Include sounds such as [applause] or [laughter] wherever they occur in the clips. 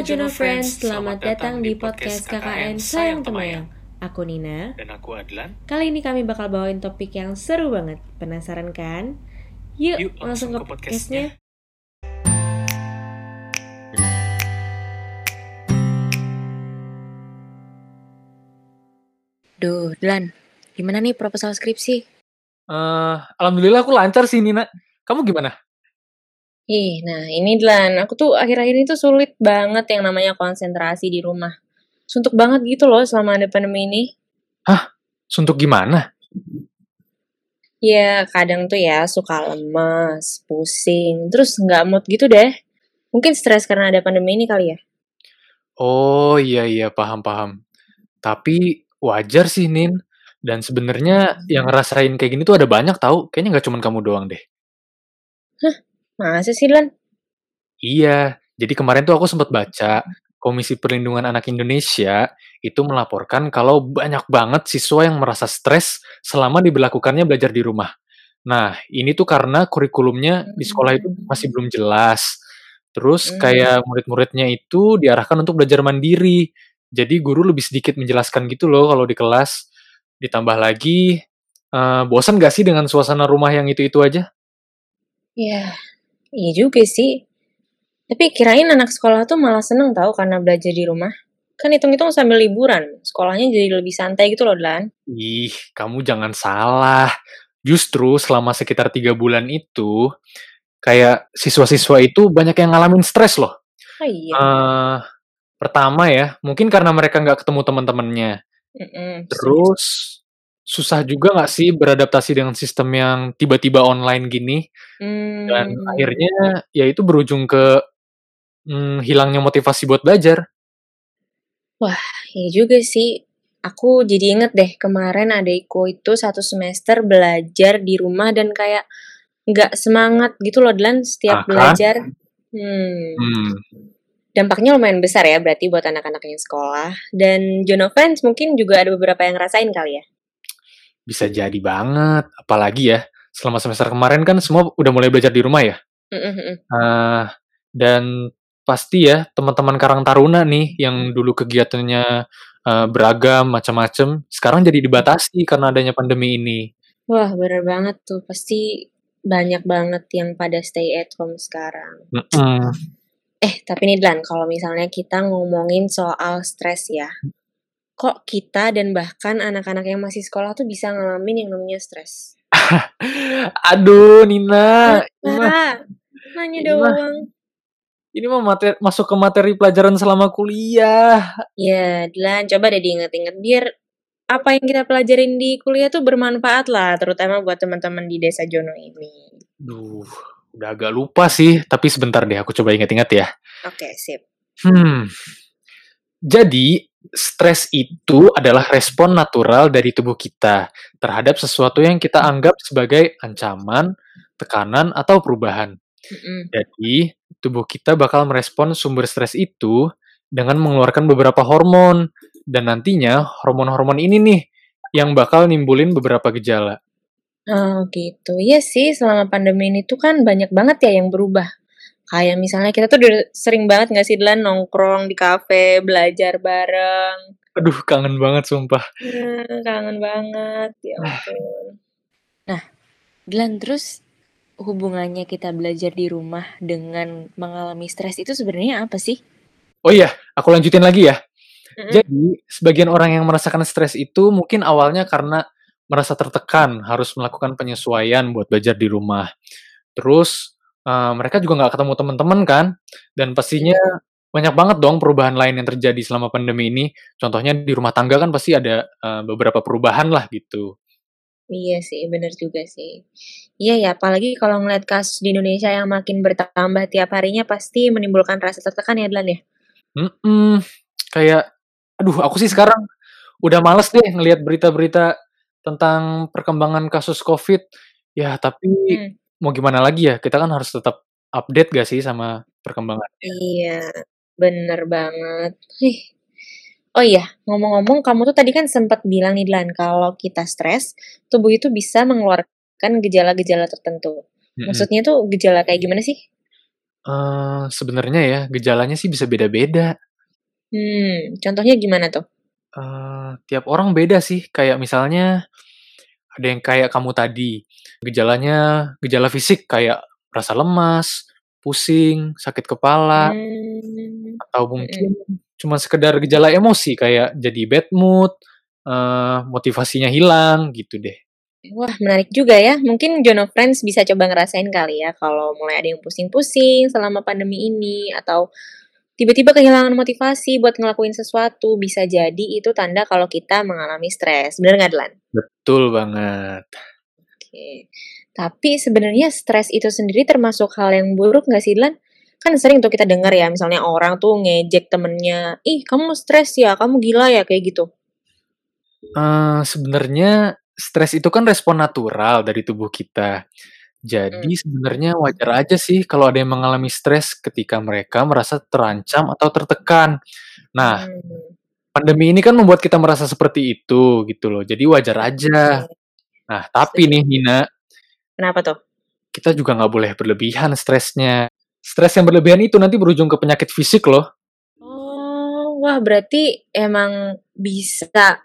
Halo Juno Friends, selamat datang di podcast KKN Sayang Temayang. Aku Nina. Dan aku Adlan. Kali ini kami bakal bawain topik yang seru banget. Penasaran kan? Yuk, Yuk, langsung, ke podcastnya. Duh, Dlan, gimana nih proposal skripsi? Eh, alhamdulillah aku lancar sih Nina. Kamu gimana? Ih, nah ini Dlan, aku tuh akhir-akhir ini tuh sulit banget yang namanya konsentrasi di rumah. Suntuk banget gitu loh selama ada pandemi ini. Suntuk gimana? Ya, kadang tuh ya suka lemes, pusing, terus nggak mood gitu deh. Mungkin stres karena ada pandemi ini kali ya. Oh iya iya paham paham. Tapi wajar sih Nin. Dan sebenarnya yang ngerasain kayak gini tuh ada banyak tahu. Kayaknya nggak cuma kamu doang deh. Masa sih, Lan? Iya. Jadi kemarin tuh aku sempat baca Komisi Perlindungan Anak Indonesia itu melaporkan kalau banyak banget siswa yang merasa stres selama diberlakukannya belajar di rumah. Nah, ini tuh karena kurikulumnya di sekolah itu masih belum jelas. Terus Hmm. kayak murid-muridnya itu diarahkan untuk belajar mandiri. Jadi guru lebih sedikit menjelaskan gitu loh kalau di kelas. Ditambah lagi, eh, bosan gak sih dengan suasana rumah yang itu-itu aja? Ya, iya juga sih. Tapi kirain anak sekolah tuh malah seneng tahu karena belajar di rumah. Kan hitung-hitung sambil liburan, sekolahnya jadi lebih santai gitu loh, Lan. Ih, kamu jangan salah. Justru selama sekitar tiga bulan itu, kayak siswa-siswa itu banyak yang ngalamin stres loh. Oh iya. Eh, pertama ya, mungkin karena mereka nggak ketemu teman-temannya. Mm-mm. Terus susah juga nggak sih beradaptasi dengan sistem yang tiba-tiba online gini? Dan Hmm. akhirnya ya itu berujung ke mm, hilangnya motivasi buat belajar. Iya juga sih. Aku jadi inget deh kemarin adekku itu satu semester belajar di rumah dan kayak nggak semangat gitu loh Dlan setiap Ah, kan? belajar. Hmm. Hmm, Dampaknya lumayan besar ya berarti buat anak-anak yang sekolah. Dan Jono fans mungkin juga ada beberapa yang ngerasain kali ya. Bisa jadi banget. Apalagi ya, selama semester kemarin kan semua udah mulai belajar di rumah ya. Mm-mm-mm. Eh, dan pasti ya teman-teman Karang Taruna nih yang dulu kegiatannya eh, beragam macam-macam, sekarang jadi dibatasi karena adanya pandemi ini. Wah bener banget tuh. Pasti banyak banget yang pada stay at home sekarang. Mm-mm. Eh tapi nih Dlan, kalau misalnya kita ngomongin soal stres ya. Kok kita dan bahkan anak-anak yang masih sekolah tuh bisa ngalamin yang namanya stres? [laughs] Aduh, Nina, Ah, nanya doang. ini mah materi, masuk ke materi pelajaran selama kuliah. Ya, Dlan, coba deh diinget-inget biar apa yang kita pelajarin di kuliah tuh bermanfaat lah, terutama buat teman-teman di desa Jono ini. Duh, udah agak lupa sih, tapi sebentar deh aku coba ingat-ingat ya. Oke, sip. Hmm, jadi stres itu adalah respon natural dari tubuh kita terhadap sesuatu yang kita anggap sebagai ancaman, tekanan, atau perubahan. Mm-mm. Jadi, tubuh kita bakal merespon sumber stres itu dengan mengeluarkan beberapa hormon. Dan nantinya, hormon-hormon ini nih yang bakal nimbulin beberapa gejala. Oh gitu. Iya sih, selama pandemi ini tuh kan banyak banget ya yang berubah. Kayak misalnya kita tuh udah sering banget gak sih Dlan nongkrong di kafe, belajar bareng. Aduh, kangen banget sumpah. Hmm, kangen banget, ya ampun. Nah, Dlan, terus hubungannya kita belajar di rumah dengan mengalami stres itu sebenarnya apa sih? Oh iya, aku lanjutin lagi ya. Jadi, sebagian orang yang merasakan stres itu mungkin awalnya karena merasa tertekan, harus melakukan penyesuaian buat belajar di rumah. Terus, eh, mereka juga nggak ketemu teman-teman kan, dan pastinya banyak banget dong perubahan lain yang terjadi selama pandemi ini. Contohnya di rumah tangga kan pasti ada eh, beberapa perubahan lah gitu. Iya sih, bener juga sih. Iya ya, apalagi kalau ngeliat kasus di Indonesia yang makin bertambah tiap harinya pasti menimbulkan rasa tertekan ya, Dlan ya? Mm-mm, kayak, aduh, aku sih sekarang udah males deh ngelihat berita-berita tentang perkembangan kasus COVID. Ya, tapi Hmm. Mau gimana lagi ya? Kita kan harus tetap update gak sih sama perkembangannya? Iya, bener banget. Hih. Oh iya, ngomong-ngomong kamu tuh tadi kan sempat bilang nih Dlan, kalau kita stres, tubuh itu bisa mengeluarkan gejala-gejala tertentu. Maksudnya tuh gejala kayak gimana sih? Eee, sebenarnya ya, gejalanya sih bisa beda-beda. Hmm, contohnya gimana tuh? Eee, tiap orang beda sih, kayak misalnya ada yang kayak kamu tadi, gejalanya gejala fisik kayak rasa lemas, pusing, sakit kepala, Mmm, atau mungkin cuma sekedar gejala emosi kayak jadi bad mood, eee, motivasinya hilang, gitu deh. Wah, menarik juga ya. Mungkin John of Friends bisa coba ngerasain kali ya, kalau mulai ada yang pusing-pusing selama pandemi ini, atau tiba-tiba kehilangan motivasi buat ngelakuin sesuatu, bisa jadi itu tanda kalau kita mengalami stres. Bener nggak, Dlan? Betul banget. Oke. Tapi sebenarnya stres itu sendiri termasuk hal yang buruk nggak sih, Dlan? Kan sering tuh kita denger ya, misalnya orang tuh ngejek temennya, "Ih, kamu stres ya? Kamu gila ya?" Kayak gitu. Eee, sebenarnya stres itu kan respon natural dari tubuh kita. Jadi sebenarnya wajar aja sih kalau ada yang mengalami stres ketika mereka merasa terancam atau tertekan. Nah, Mmm. pandemi ini kan membuat kita merasa seperti itu, gitu loh. Jadi wajar aja. Oke. Nah, tapi Setuju. nih Nina Kenapa tuh? kita juga nggak boleh berlebihan stresnya. Stres yang berlebihan itu nanti berujung ke penyakit fisik loh. Oh, wah berarti emang bisa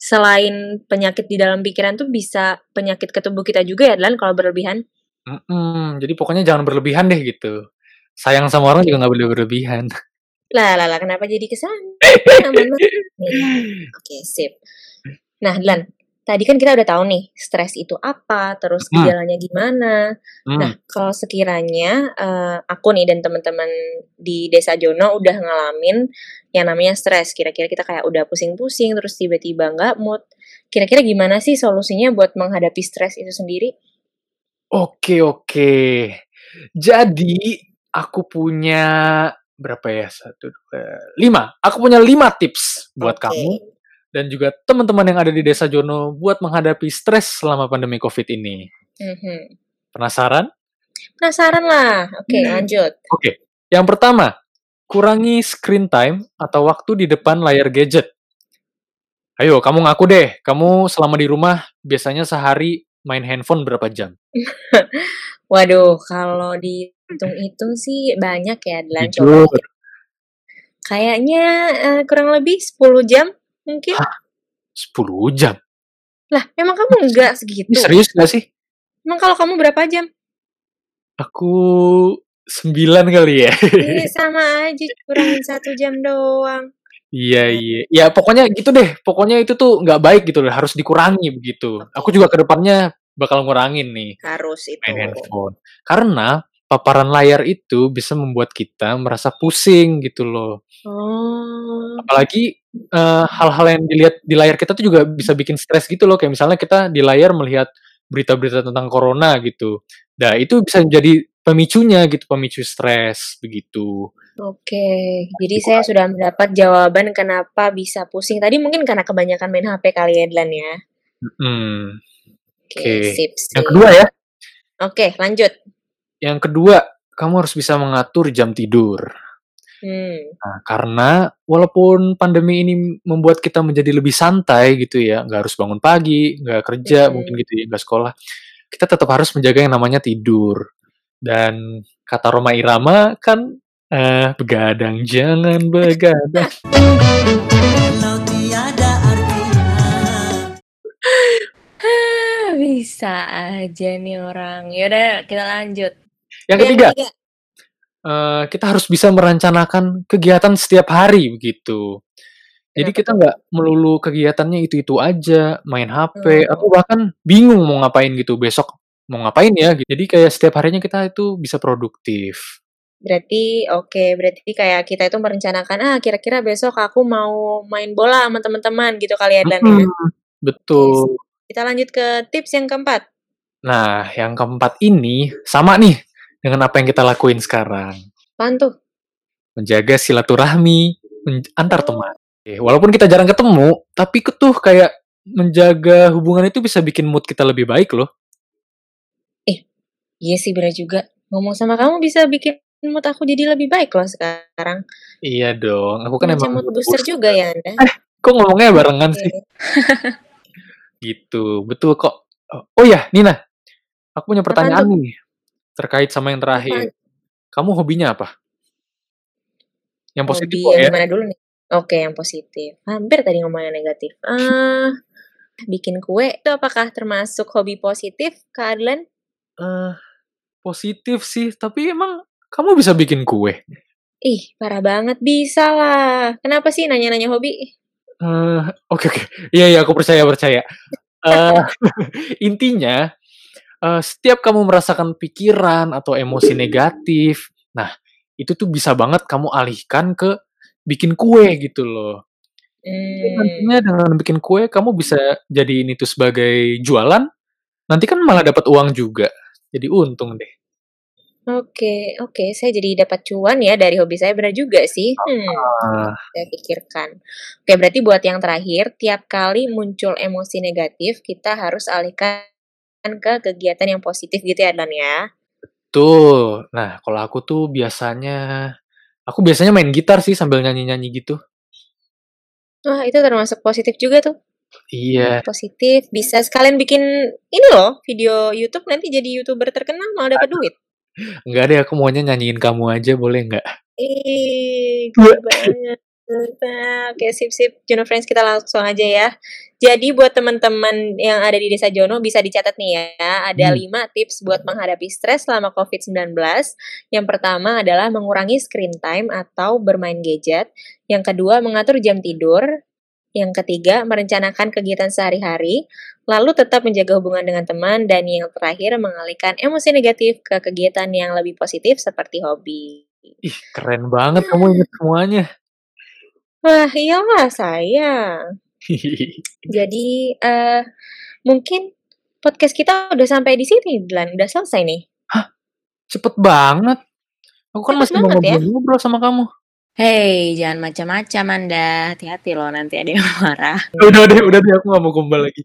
selain penyakit di dalam pikiran tuh bisa penyakit ke tubuh kita juga ya, Dlan, kalau berlebihan? Mhm, jadi pokoknya jangan berlebihan deh gitu. Sayang sama orang juga nggak boleh berlebihan. Lah lah lah, kenapa jadi ke sana? [laughs] Mana nih. Oke, sip. Nah, Dlan, tadi kan kita udah tahu nih, stres itu apa, terus Mhm. gejalanya gimana. Nah, Mmm. kalau sekiranya, eee, aku nih dan temen-temen di Desa Jono udah ngalamin yang namanya stres, kira-kira kita kayak udah pusing-pusing, terus tiba-tiba nggak mood, kira-kira gimana sih solusinya buat menghadapi stres itu sendiri? Oke oke. Jadi, aku punya berapa ya, 1, 2, 5. Aku punya 5 tips buat kamu Oke. Dan juga teman-teman yang ada di Desa Jono buat menghadapi stres selama pandemi Covid ini. Mhm. Penasaran? Penasaran lah. Oke, lanjut. Oke, yang pertama, kurangi screen time atau waktu di depan layar gadget. Ayo, kamu ngaku deh, kamu selama di rumah biasanya sehari main handphone berapa jam? [laughs] Waduh, kalau dihitung-hitung sih banyak ya, dikit kayaknya, eee, kurang lebih 10 jam, mungkin? Hah? 10 jam? Lah, emang kamu enggak Ini segitu? serius nggak sih? Emang kalau kamu berapa jam? Aku 9 kali ya. Ih, sama aja, kurangin 1 jam doang. Iya Nah iya. Ya pokoknya gitu deh, pokoknya itu tuh nggak baik gitu loh, harus dikurangi begitu. Aku juga ke depannya bakal ngurangin nih, Harus main itu. handphone. Karena paparan layar itu bisa membuat kita merasa pusing gitu loh. Oh. Apalagi, eee, hal-hal yang dilihat di layar kita tuh juga bisa bikin stres gitu loh, kayak misalnya kita di layar melihat berita-berita tentang corona gitu. Nah, itu bisa jadi pemicunya gitu, pemicu stres, begitu. Oke, jadi saya Dikurangi. sudah mendapat jawaban kenapa bisa pusing. Tadi mungkin karena kebanyakan main HP kali ya, Dlan, ya? Mhm. Oke, sip yang kedua ya. Oke, lanjut. Yang kedua, kamu harus bisa mengatur jam tidur. Mmm. Nah, karena walaupun pandemi ini membuat kita menjadi lebih santai gitu ya, nggak harus bangun pagi, nggak kerja mungkin Mhm. gitu ya, nggak sekolah, kita tetap harus menjaga yang namanya tidur. Dan kata Rhoma Irama kan, eee, "Begadang jangan begadang." [laughs] Bisa aja nih orang. Ya udah, kita lanjut. Yang Yang ketiga, eee, kita harus bisa merencanakan kegiatan setiap hari begitu. Jadi Kenapa kita nggak melulu kegiatannya itu-itu aja, main HP, atau Oh. bahkan bingung mau ngapain gitu, besok mau ngapain ya, gitu. Jadi kayak setiap harinya kita itu bisa produktif. Berarti oke, berarti kayak kita itu merencanakan, "Ah, kira-kira besok aku mau main bola sama teman-teman," gitu kali ya, ya? Mhm, Oke, sip. betul. Kita lanjut ke tips yang keempat. Nah, yang keempat ini sama nih dengan apa yang kita lakuin sekarang. Apaan tuh? Menjaga silaturahmi menj antar teman. Oke, walaupun kita jarang ketemu, tapi tuh kayak menjaga hubungan itu bisa bikin mood kita lebih baik loh. Eh, iya sih bener juga. Ngomong sama kamu bisa bikin mood aku jadi lebih baik loh sekarang. Iya dong, aku kan Macam emang mood booster booster. juga ya Anda. Eh, kok ngomongnya barengan sih? [laughs] Gitu, betul kok. Oh ya, Nina, aku punya pertanyaan nih, terkait sama yang terakhir. Kamu hobinya apa? Yang positif Hobi kok yang ya. gimana dulu nih? Oke, yang positif. Hampir tadi ngomongnya negatif. Ah, bikin kue itu apakah termasuk hobi positif, Kak Adlan? Eh, positif sih, tapi emang kamu bisa bikin kue? Ih, parah banget. Bisa lah. Kenapa sih nanya-nanya hobi? Eh, oke oke. Iya iya aku percaya percaya. Eh, [laughs] intinya eh, setiap kamu merasakan pikiran atau emosi negatif, nah itu tuh bisa banget kamu alihkan ke bikin kue gitu loh. Jadi Hmm, nantinya dengan bikin kue kamu bisa jadiin itu sebagai jualan, nanti kan malah dapat uang juga. Jadi untung deh. oke, oke. Saya jadi dapat cuan ya dari hobi saya. Benar juga sih. Hmm, Ah, saya pikirkan. Oke, berarti buat yang terakhir, tiap kali muncul emosi negatif, kita harus alihkan ke kegiatan yang positif gitu ya, Adlan ya? tuh. Nah, kalau aku tuh biasanya aku biasanya main gitar sih sambil nyanyi-nyanyi gitu. Wah, itu termasuk positif juga tuh. Iya. Positif, bisa sekalian bikin ini loh, video YouTube nanti jadi YouTuber terkenal malah dapat duit. Enggak deh, aku maunya nyanyiin kamu aja, boleh nggak? Ih, keren banget. Nah, Oke, sip-sip. Jono Friends, kita langsung aja ya. Jadi buat teman-teman yang ada di Desa Jono bisa dicatat nih ya. Ada Hmm. 5 tips buat menghadapi stres selama COVID-19. Yang pertama adalah mengurangi screen time atau bermain gadget. Yang kedua, mengatur jam tidur. Yang ketiga, merencanakan kegiatan sehari-hari. Lalu tetap menjaga hubungan dengan teman. Dan yang terakhir, mengalihkan emosi negatif ke kegiatan yang lebih positif seperti hobi. Ih, keren banget kamu inget semuanya. Wah, iyalah saya. [laughs] Jadi, eh mungkin podcast kita udah sampai di sini, Dlan. Udah selesai nih. Cepet banget. Aku kan Cepet masih mau banget ya. ngobrol-ngobrol sama kamu. Hei, jangan macam-macam Anda. Hati-hati loh, nanti ada yang marah. Udah deh, udah deh, aku gak mau gombal lagi.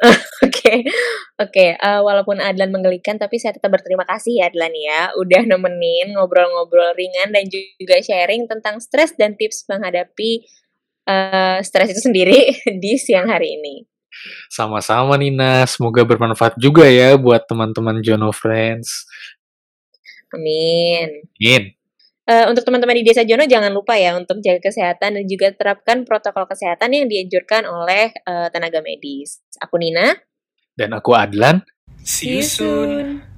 [laughs] Oke, oke. eh, walaupun Adlan menggelikan, tapi saya tetap berterima kasih ya Adlan ya, udah nemenin ngobrol-ngobrol ringan dan juga sharing tentang stres dan tips menghadapi eh, stres itu sendiri [laughs] di siang hari ini. Sama-sama Nina, semoga bermanfaat juga ya buat teman-teman Jono Friends. Amin. Amin. Eh, untuk teman-teman di Desa Jono jangan lupa ya untuk jaga kesehatan dan juga terapkan protokol kesehatan yang dianjurkan oleh eh, tenaga medis. Aku Nina. Dan aku Adlan. See you soon.